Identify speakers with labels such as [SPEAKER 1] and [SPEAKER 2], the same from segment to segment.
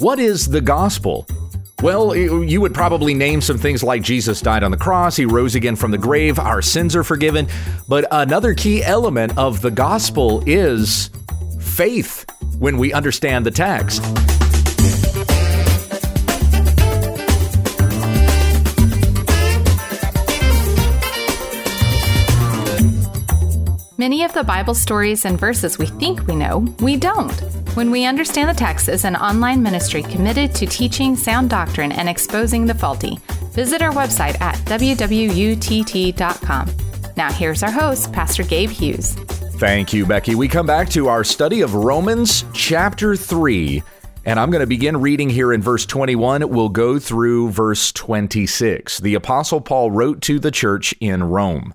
[SPEAKER 1] What is the gospel? Well, you would probably name some things like Jesus died on the cross, he rose again from the grave, our sins are forgiven. But another key element of the gospel is faith when we understand the text.
[SPEAKER 2] Many of the Bible stories and verses we think we know, we don't. When We Understand the Text is an online ministry committed to teaching sound doctrine and exposing the faulty. Visit our website at wwutt.com. Now, here's our host, Pastor Gabe Hughes.
[SPEAKER 1] Thank you, Becky. We come back to our study of Romans chapter 3. And I'm going to begin reading here in verse 21. We'll go through verse 26. The Apostle Paul wrote to the church in Rome.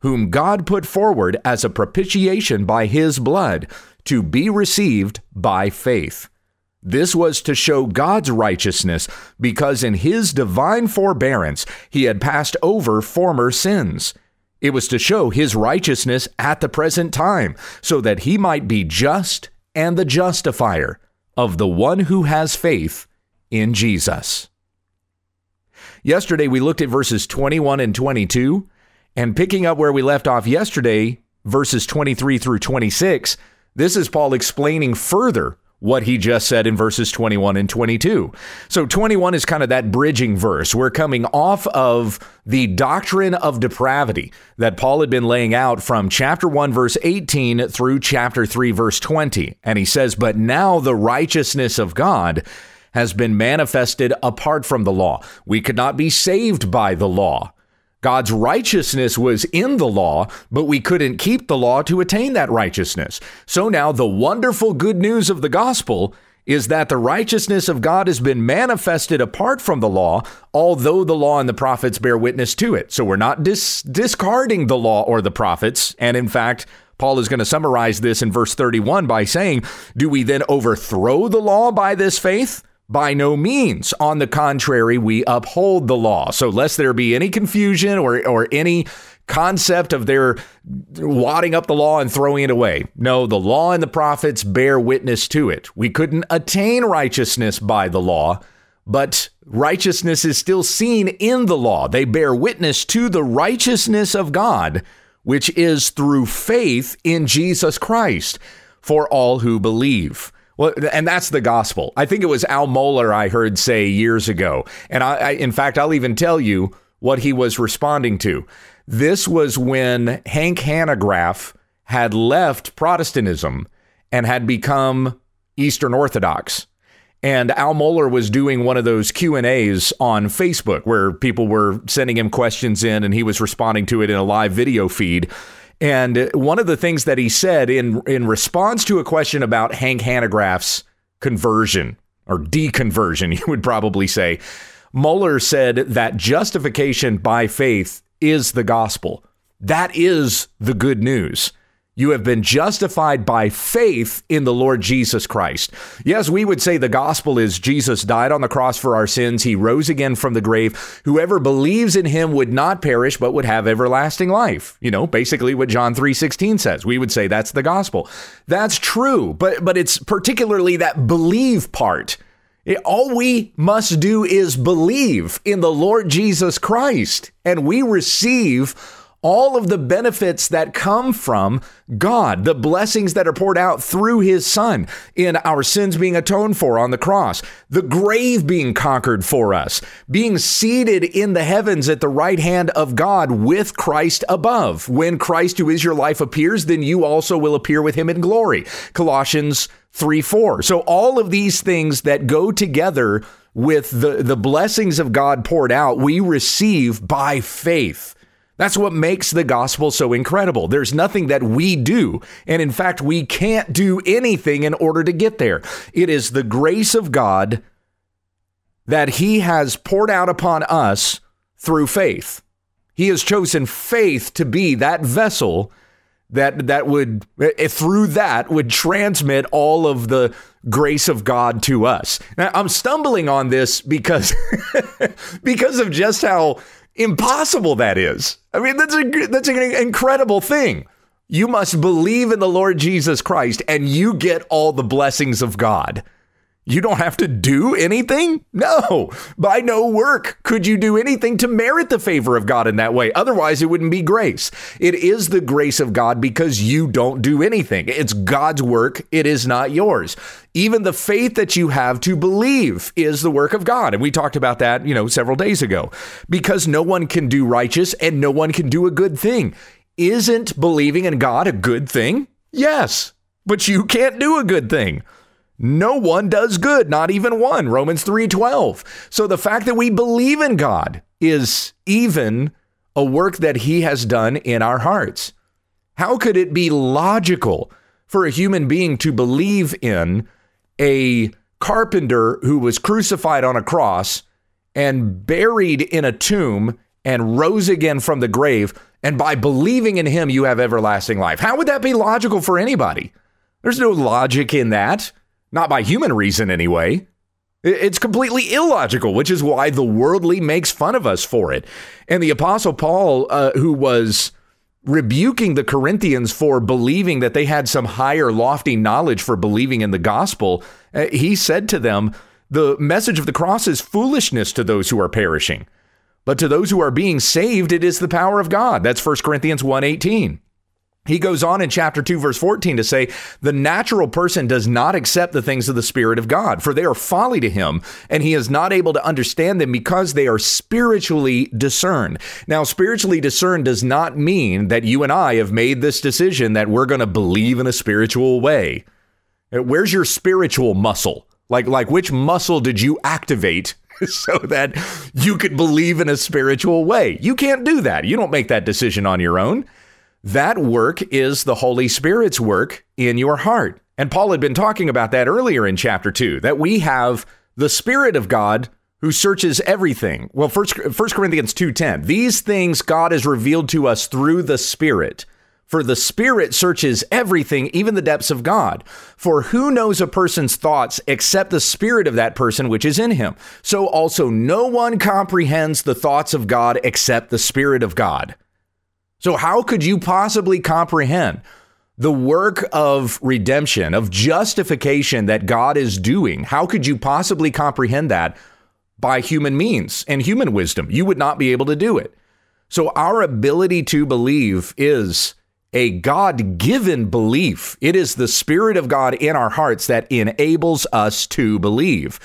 [SPEAKER 1] whom God put forward as a propitiation by his blood to be received by faith. This was to show God's righteousness because in his divine forbearance he had passed over former sins. It was to show his righteousness at the present time so that he might be just and the justifier of the one who has faith in Jesus. Yesterday we looked at verses 21 and 22 and picking up where we left off yesterday, verses 23 through 26, this is Paul explaining further what he just said in verses 21 and 22. So 21 is kind of that bridging verse. We're coming off of the doctrine of depravity that Paul had been laying out from chapter 1 verse 18 through chapter 3 verse 20. And he says, "But now the righteousness of God has been manifested apart from the law. We could not be saved by the law." God's righteousness was in the law, but we couldn't keep the law to attain that righteousness. So now the wonderful good news of the gospel is that the righteousness of God has been manifested apart from the law, although the law and the prophets bear witness to it. So we're not dis- discarding the law or the prophets. And in fact, Paul is going to summarize this in verse 31 by saying, Do we then overthrow the law by this faith? By no means. On the contrary, we uphold the law. So, lest there be any confusion or, or any concept of their wadding up the law and throwing it away. No, the law and the prophets bear witness to it. We couldn't attain righteousness by the law, but righteousness is still seen in the law. They bear witness to the righteousness of God, which is through faith in Jesus Christ for all who believe. Well, and that's the gospel. I think it was Al Mohler I heard say years ago. And I, I, in fact, I'll even tell you what he was responding to. This was when Hank Hanegraaff had left Protestantism and had become Eastern Orthodox. And Al Mohler was doing one of those Q&As on Facebook where people were sending him questions in and he was responding to it in a live video feed. And one of the things that he said in in response to a question about Hank Hanegraaff's conversion or deconversion, you would probably say, Mohler said that justification by faith is the gospel. That is the good news. You have been justified by faith in the Lord Jesus Christ. Yes, we would say the gospel is Jesus died on the cross for our sins. He rose again from the grave. Whoever believes in him would not perish, but would have everlasting life. You know, basically what John 3:16 says. We would say that's the gospel. That's true, but but it's particularly that believe part. It, all we must do is believe in the Lord Jesus Christ, and we receive all of the benefits that come from God, the blessings that are poured out through his son in our sins being atoned for on the cross, the grave being conquered for us, being seated in the heavens at the right hand of God with Christ above. When Christ, who is your life, appears, then you also will appear with him in glory. Colossians 3 4. So all of these things that go together with the, the blessings of God poured out, we receive by faith. That's what makes the gospel so incredible. There's nothing that we do. And in fact, we can't do anything in order to get there. It is the grace of God that He has poured out upon us through faith. He has chosen faith to be that vessel that that would eh, through that would transmit all of the grace of God to us. Now, I'm stumbling on this because because of just how impossible that is. I mean, that's a that's an incredible thing. You must believe in the Lord Jesus Christ and you get all the blessings of God. You don't have to do anything? No. By no work could you do anything to merit the favor of God in that way. Otherwise, it wouldn't be grace. It is the grace of God because you don't do anything. It's God's work, it is not yours. Even the faith that you have to believe is the work of God. And we talked about that, you know, several days ago. Because no one can do righteous and no one can do a good thing. Isn't believing in God a good thing? Yes. But you can't do a good thing. No one does good, not even one. Romans 3:12. So the fact that we believe in God is even a work that he has done in our hearts. How could it be logical for a human being to believe in a carpenter who was crucified on a cross and buried in a tomb and rose again from the grave and by believing in him you have everlasting life? How would that be logical for anybody? There's no logic in that. Not by human reason, anyway. It's completely illogical, which is why the worldly makes fun of us for it. And the Apostle Paul, uh, who was rebuking the Corinthians for believing that they had some higher, lofty knowledge for believing in the gospel, uh, he said to them, The message of the cross is foolishness to those who are perishing. But to those who are being saved, it is the power of God. That's 1 Corinthians 1:18. He goes on in chapter 2, verse 14 to say, The natural person does not accept the things of the Spirit of God, for they are folly to him, and he is not able to understand them because they are spiritually discerned. Now, spiritually discerned does not mean that you and I have made this decision that we're going to believe in a spiritual way. Uh, where's your spiritual muscle? Like, like which muscle did you activate so that you could believe in a spiritual way? You can't do that. You don't make that decision on your own. That work is the Holy Spirit's work in your heart. And Paul had been talking about that earlier in chapter 2 that we have the Spirit of God who searches everything. Well, 1 Corinthians 2:10. These things God has revealed to us through the Spirit. For the Spirit searches everything, even the depths of God. For who knows a person's thoughts except the Spirit of that person which is in him? So also no one comprehends the thoughts of God except the Spirit of God. So, how could you possibly comprehend the work of redemption, of justification that God is doing? How could you possibly comprehend that by human means and human wisdom? You would not be able to do it. So, our ability to believe is a God given belief. It is the Spirit of God in our hearts that enables us to believe.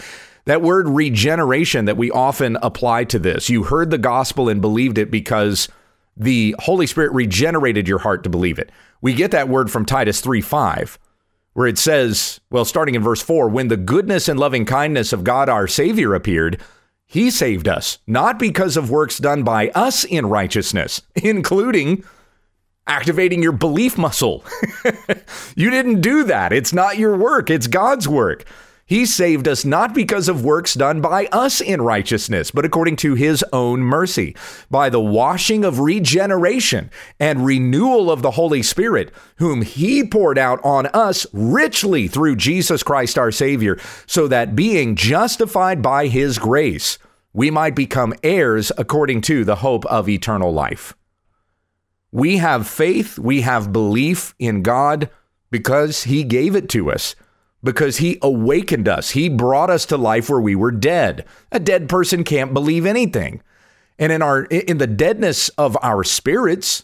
[SPEAKER 1] That word regeneration that we often apply to this, you heard the gospel and believed it because the Holy Spirit regenerated your heart to believe it. We get that word from Titus 3 5, where it says, well, starting in verse 4, when the goodness and loving kindness of God our Savior appeared, he saved us, not because of works done by us in righteousness, including activating your belief muscle. you didn't do that. It's not your work, it's God's work. He saved us not because of works done by us in righteousness, but according to his own mercy, by the washing of regeneration and renewal of the Holy Spirit, whom he poured out on us richly through Jesus Christ our Savior, so that being justified by his grace, we might become heirs according to the hope of eternal life. We have faith, we have belief in God because he gave it to us because he awakened us. He brought us to life where we were dead. A dead person can't believe anything. And in our in the deadness of our spirits,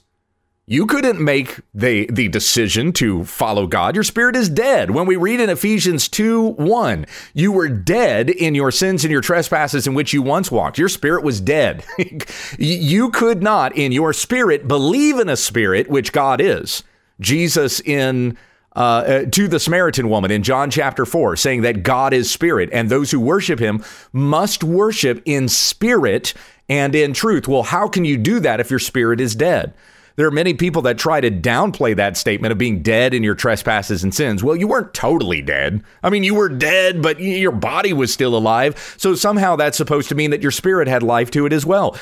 [SPEAKER 1] you couldn't make the the decision to follow God. Your spirit is dead. When we read in Ephesians 2 1, you were dead in your sins and your trespasses in which you once walked. Your spirit was dead. you could not, in your spirit, believe in a spirit, which God is. Jesus in uh, uh, to the Samaritan woman in John chapter 4, saying that God is spirit, and those who worship him must worship in spirit and in truth. Well, how can you do that if your spirit is dead? There are many people that try to downplay that statement of being dead in your trespasses and sins. Well, you weren't totally dead. I mean, you were dead, but your body was still alive. So somehow that's supposed to mean that your spirit had life to it as well.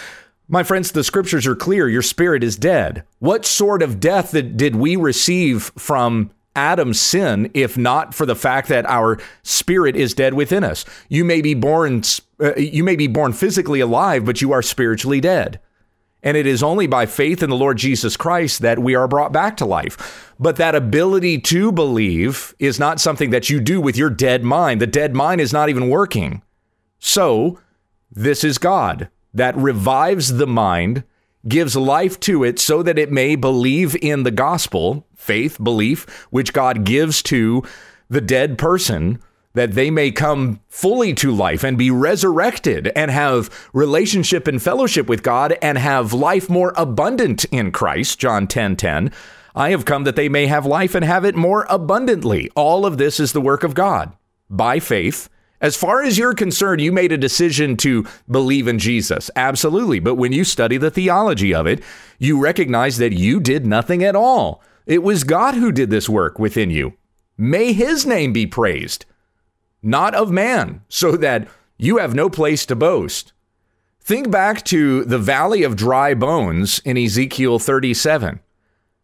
[SPEAKER 1] My friends, the scriptures are clear. Your spirit is dead. What sort of death did we receive from Adam's sin if not for the fact that our spirit is dead within us? You may be born uh, you may be born physically alive, but you are spiritually dead. And it is only by faith in the Lord Jesus Christ that we are brought back to life. But that ability to believe is not something that you do with your dead mind. The dead mind is not even working. So, this is God that revives the mind, gives life to it so that it may believe in the gospel, faith, belief, which God gives to the dead person that they may come fully to life and be resurrected and have relationship and fellowship with God and have life more abundant in Christ, John 10 10. I have come that they may have life and have it more abundantly. All of this is the work of God by faith. As far as you're concerned, you made a decision to believe in Jesus. Absolutely. But when you study the theology of it, you recognize that you did nothing at all. It was God who did this work within you. May his name be praised not of man, so that you have no place to boast. Think back to the valley of dry bones in Ezekiel 37.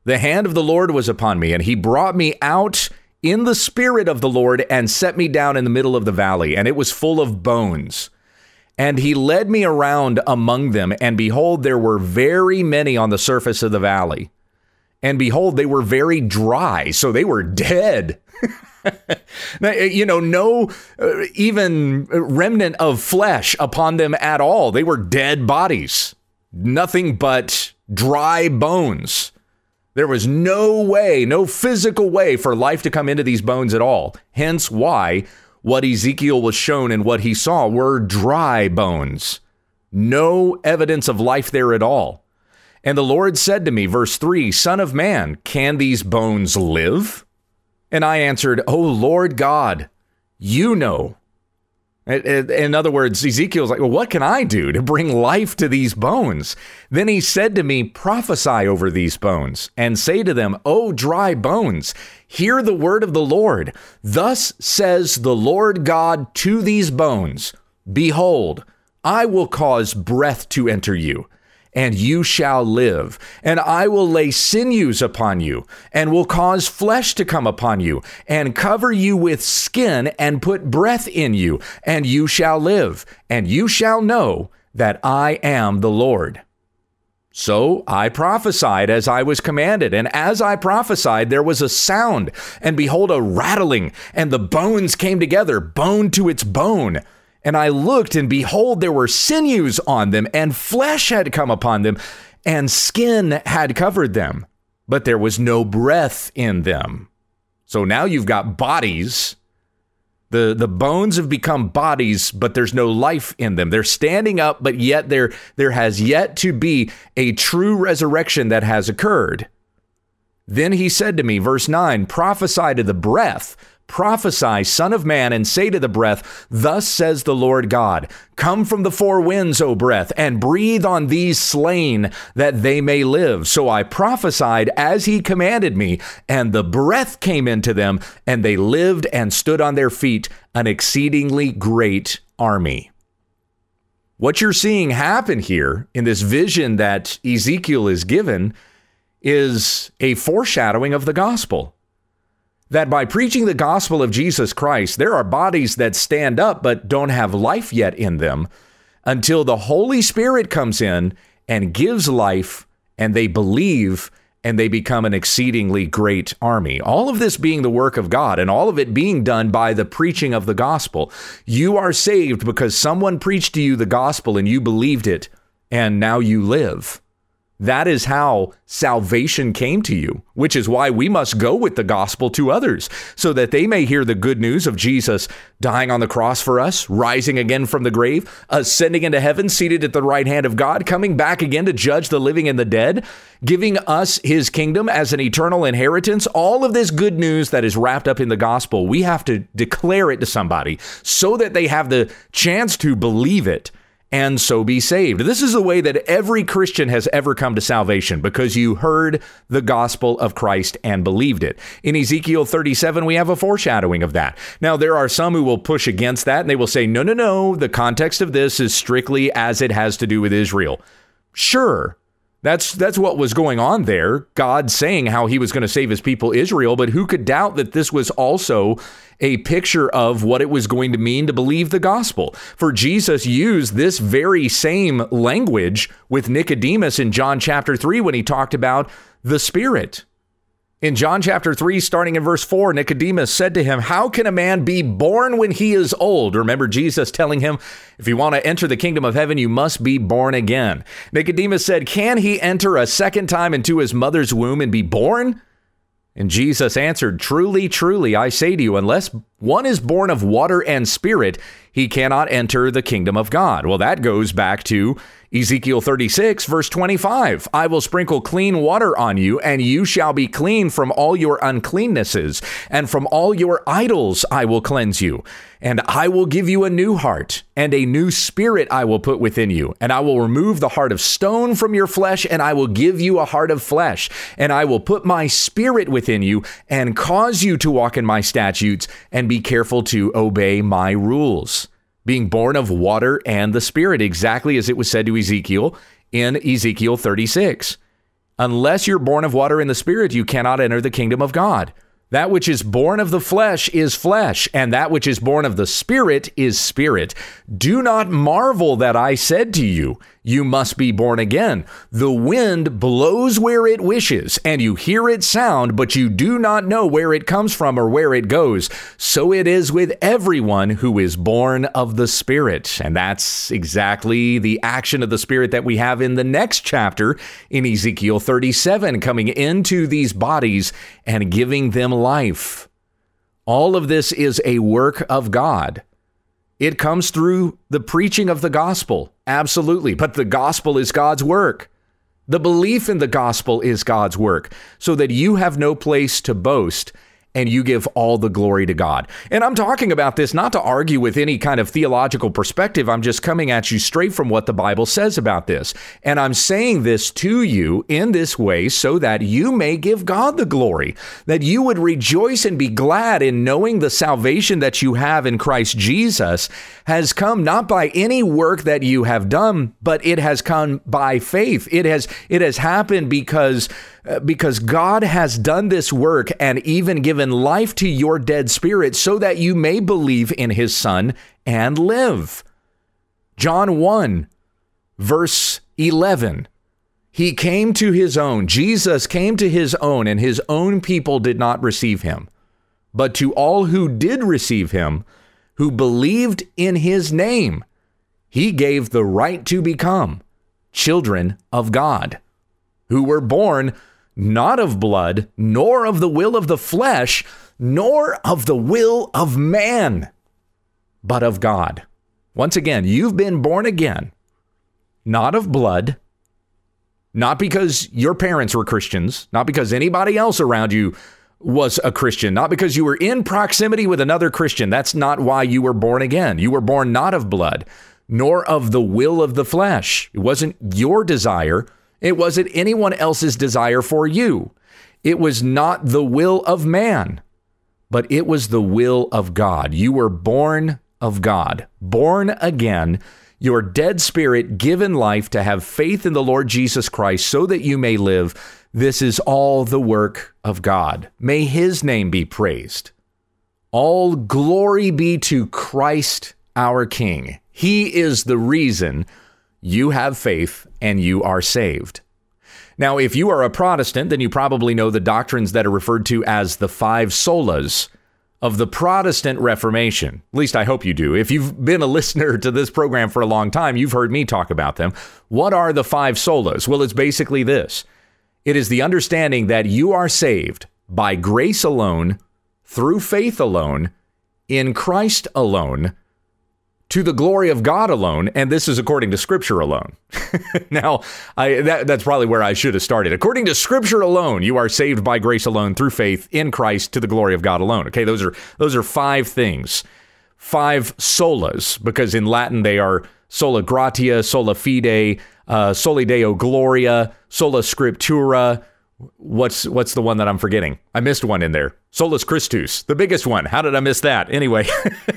[SPEAKER 1] The hand of the Lord was upon me, and he brought me out in the spirit of the Lord and set me down in the middle of the valley, and it was full of bones. And he led me around among them, and behold, there were very many on the surface of the valley. And behold, they were very dry, so they were dead. you know, no uh, even remnant of flesh upon them at all. They were dead bodies, nothing but dry bones. There was no way, no physical way for life to come into these bones at all. Hence why what Ezekiel was shown and what he saw were dry bones. No evidence of life there at all. And the Lord said to me, verse 3 Son of man, can these bones live? And I answered, O Lord God, you know. In other words, Ezekiel's like, Well, what can I do to bring life to these bones? Then he said to me, Prophesy over these bones and say to them, O dry bones, hear the word of the Lord. Thus says the Lord God to these bones Behold, I will cause breath to enter you and you shall live. And I will lay sinews upon you, and will cause flesh to come upon you, and cover you with skin, and put breath in you, and you shall live. And you shall know that I am the Lord. So I prophesied as I was commanded, and as I prophesied, there was a sound, and behold, a rattling, and the bones came together, bone to its bone. And I looked, and behold, there were sinews on them, and flesh had come upon them, and skin had covered them, but there was no breath in them. So now you've got bodies. The, the bones have become bodies, but there's no life in them. They're standing up, but yet there, there has yet to be a true resurrection that has occurred. Then he said to me, verse 9, prophesy to the breath Prophesy, Son of Man, and say to the breath, Thus says the Lord God, Come from the four winds, O breath, and breathe on these slain, that they may live. So I prophesied as he commanded me, and the breath came into them, and they lived and stood on their feet, an exceedingly great army. What you're seeing happen here in this vision that Ezekiel is given is a foreshadowing of the gospel that by preaching the gospel of Jesus Christ, there are bodies that stand up but don't have life yet in them until the Holy Spirit comes in and gives life and they believe and they become an exceedingly great army. All of this being the work of God and all of it being done by the preaching of the gospel. You are saved because someone preached to you the gospel and you believed it and now you live. That is how salvation came to you, which is why we must go with the gospel to others, so that they may hear the good news of Jesus dying on the cross for us, rising again from the grave, ascending into heaven, seated at the right hand of God, coming back again to judge the living and the dead, giving us his kingdom as an eternal inheritance. All of this good news that is wrapped up in the gospel, we have to declare it to somebody so that they have the chance to believe it and so be saved. This is the way that every Christian has ever come to salvation because you heard the gospel of Christ and believed it. In Ezekiel 37, we have a foreshadowing of that. Now, there are some who will push against that and they will say, no, no, no, the context of this is strictly as it has to do with Israel. Sure, that's that's what was going on there. God saying how he was going to save his people Israel, but who could doubt that this was also a picture of what it was going to mean to believe the gospel? For Jesus used this very same language with Nicodemus in John chapter 3 when he talked about the spirit. In John chapter 3, starting in verse 4, Nicodemus said to him, How can a man be born when he is old? Remember Jesus telling him, If you want to enter the kingdom of heaven, you must be born again. Nicodemus said, Can he enter a second time into his mother's womb and be born? And Jesus answered, Truly, truly, I say to you, unless one is born of water and spirit, he cannot enter the kingdom of God. Well, that goes back to Ezekiel 36, verse 25 I will sprinkle clean water on you, and you shall be clean from all your uncleannesses, and from all your idols I will cleanse you. And I will give you a new heart, and a new spirit I will put within you. And I will remove the heart of stone from your flesh, and I will give you a heart of flesh. And I will put my spirit within you, and cause you to walk in my statutes, and be careful to obey my rules being born of water and the Spirit, exactly as it was said to Ezekiel in Ezekiel 36. Unless you're born of water and the Spirit, you cannot enter the kingdom of God. That which is born of the flesh is flesh, and that which is born of the Spirit is spirit. Do not marvel that I said to you, You must be born again. The wind blows where it wishes, and you hear its sound, but you do not know where it comes from or where it goes. So it is with everyone who is born of the Spirit. And that's exactly the action of the Spirit that we have in the next chapter in Ezekiel 37, coming into these bodies and giving them life. All of this is a work of God. It comes through the preaching of the gospel, absolutely. But the gospel is God's work. The belief in the gospel is God's work, so that you have no place to boast and you give all the glory to God. And I'm talking about this not to argue with any kind of theological perspective. I'm just coming at you straight from what the Bible says about this. And I'm saying this to you in this way so that you may give God the glory, that you would rejoice and be glad in knowing the salvation that you have in Christ Jesus has come not by any work that you have done, but it has come by faith. It has it has happened because uh, because God has done this work and even given life to your dead spirit so that you may believe in his son and live. John 1 verse 11 he came to his own. Jesus came to his own, and his own people did not receive him. But to all who did receive him, who believed in his name, he gave the right to become children of God, who were born not of blood, nor of the will of the flesh, nor of the will of man, but of God. Once again, you've been born again, not of blood, not because your parents were Christians, not because anybody else around you was a Christian, not because you were in proximity with another Christian. That's not why you were born again. You were born not of blood, nor of the will of the flesh. It wasn't your desire it wasn't anyone else's desire for you. It was not the will of man, but it was the will of God. You were born of God, born again, your dead spirit given life to have faith in the Lord Jesus Christ so that you may live. This is all the work of God. May his name be praised. All glory be to Christ our King. He is the reason you have faith and you are saved. Now, if you are a Protestant, then you probably know the doctrines that are referred to as the five solas of the Protestant Reformation. At least I hope you do. If you've been a listener to this program for a long time, you've heard me talk about them. What are the five solas? Well, it's basically this it is the understanding that you are saved by grace alone, through faith alone, in Christ alone, to the glory of God alone, and this is according to Scripture alone. now, I, that, that's probably where I should have started. According to Scripture alone, you are saved by grace alone through faith in Christ to the glory of God alone. Okay, those are those are five things, five solas, because in Latin they are sola gratia, sola fide, uh, soli deo gloria, sola scriptura. What's what's the one that I'm forgetting? I missed one in there. Solus Christus, the biggest one. How did I miss that? Anyway,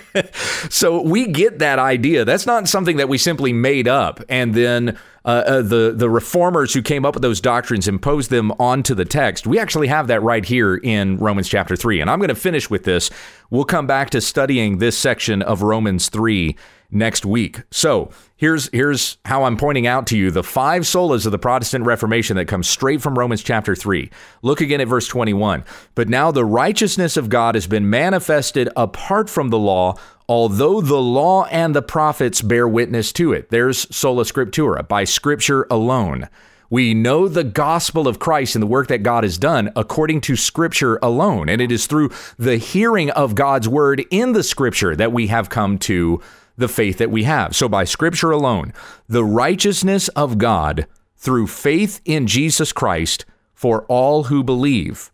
[SPEAKER 1] so we get that idea. That's not something that we simply made up and then uh, uh, the the reformers who came up with those doctrines imposed them onto the text. We actually have that right here in Romans chapter three, and I'm going to finish with this. We'll come back to studying this section of Romans three next week. So here's here's how I'm pointing out to you the five solas of the Protestant Reformation that come straight from Romans chapter 3. Look again at verse 21. But now the righteousness of God has been manifested apart from the law, although the law and the prophets bear witness to it. There's sola scriptura, by scripture alone. We know the gospel of Christ and the work that God has done according to Scripture alone. And it is through the hearing of God's word in the Scripture that we have come to the faith that we have. So, by Scripture alone, the righteousness of God through faith in Jesus Christ for all who believe.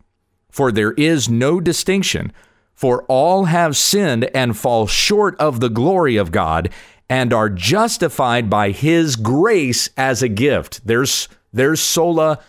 [SPEAKER 1] For there is no distinction, for all have sinned and fall short of the glory of God and are justified by his grace as a gift. There's there's sola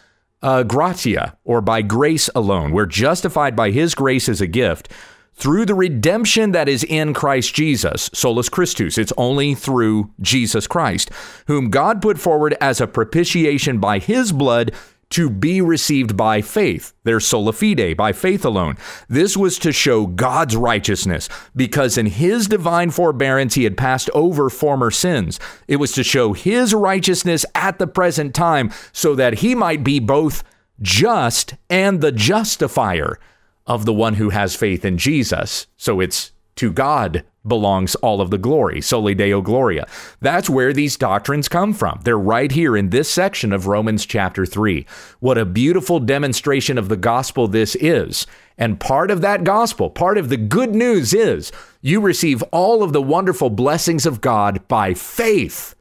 [SPEAKER 1] uh, gratia, or by grace alone. We're justified by his grace as a gift through the redemption that is in Christ Jesus, solus Christus. It's only through Jesus Christ, whom God put forward as a propitiation by his blood to be received by faith. There's sola fide, by faith alone. This was to show God's righteousness, because in his divine forbearance he had passed over former sins. It was to show his righteousness at the present time, so that he might be both just and the justifier of the one who has faith in Jesus. So it's to God belongs all of the glory, soli deo gloria. That's where these doctrines come from. They're right here in this section of Romans chapter 3. What a beautiful demonstration of the gospel this is. And part of that gospel, part of the good news is you receive all of the wonderful blessings of God by faith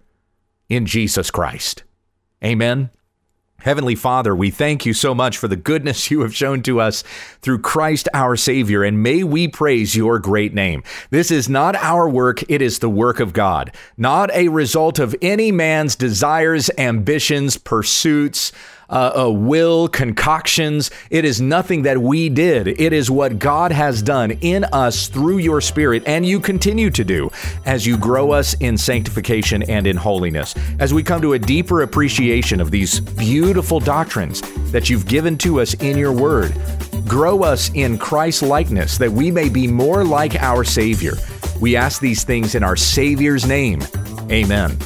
[SPEAKER 1] in Jesus Christ. Amen. Heavenly Father, we thank you so much for the goodness you have shown to us through Christ our Savior, and may we praise your great name. This is not our work, it is the work of God, not a result of any man's desires, ambitions, pursuits, uh, a will, concoctions. It is nothing that we did. It is what God has done in us through your Spirit, and you continue to do as you grow us in sanctification and in holiness. As we come to a deeper appreciation of these beautiful doctrines that you've given to us in your Word, grow us in Christ likeness that we may be more like our Savior. We ask these things in our Savior's name. Amen.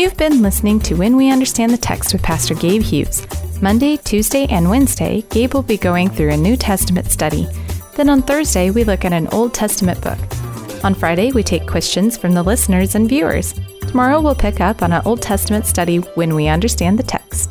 [SPEAKER 2] You've been listening to When We Understand the Text with Pastor Gabe Hughes. Monday, Tuesday, and Wednesday, Gabe will be going through a New Testament study. Then on Thursday, we look at an Old Testament book. On Friday, we take questions from the listeners and viewers. Tomorrow, we'll pick up on an Old Testament study when we understand the text.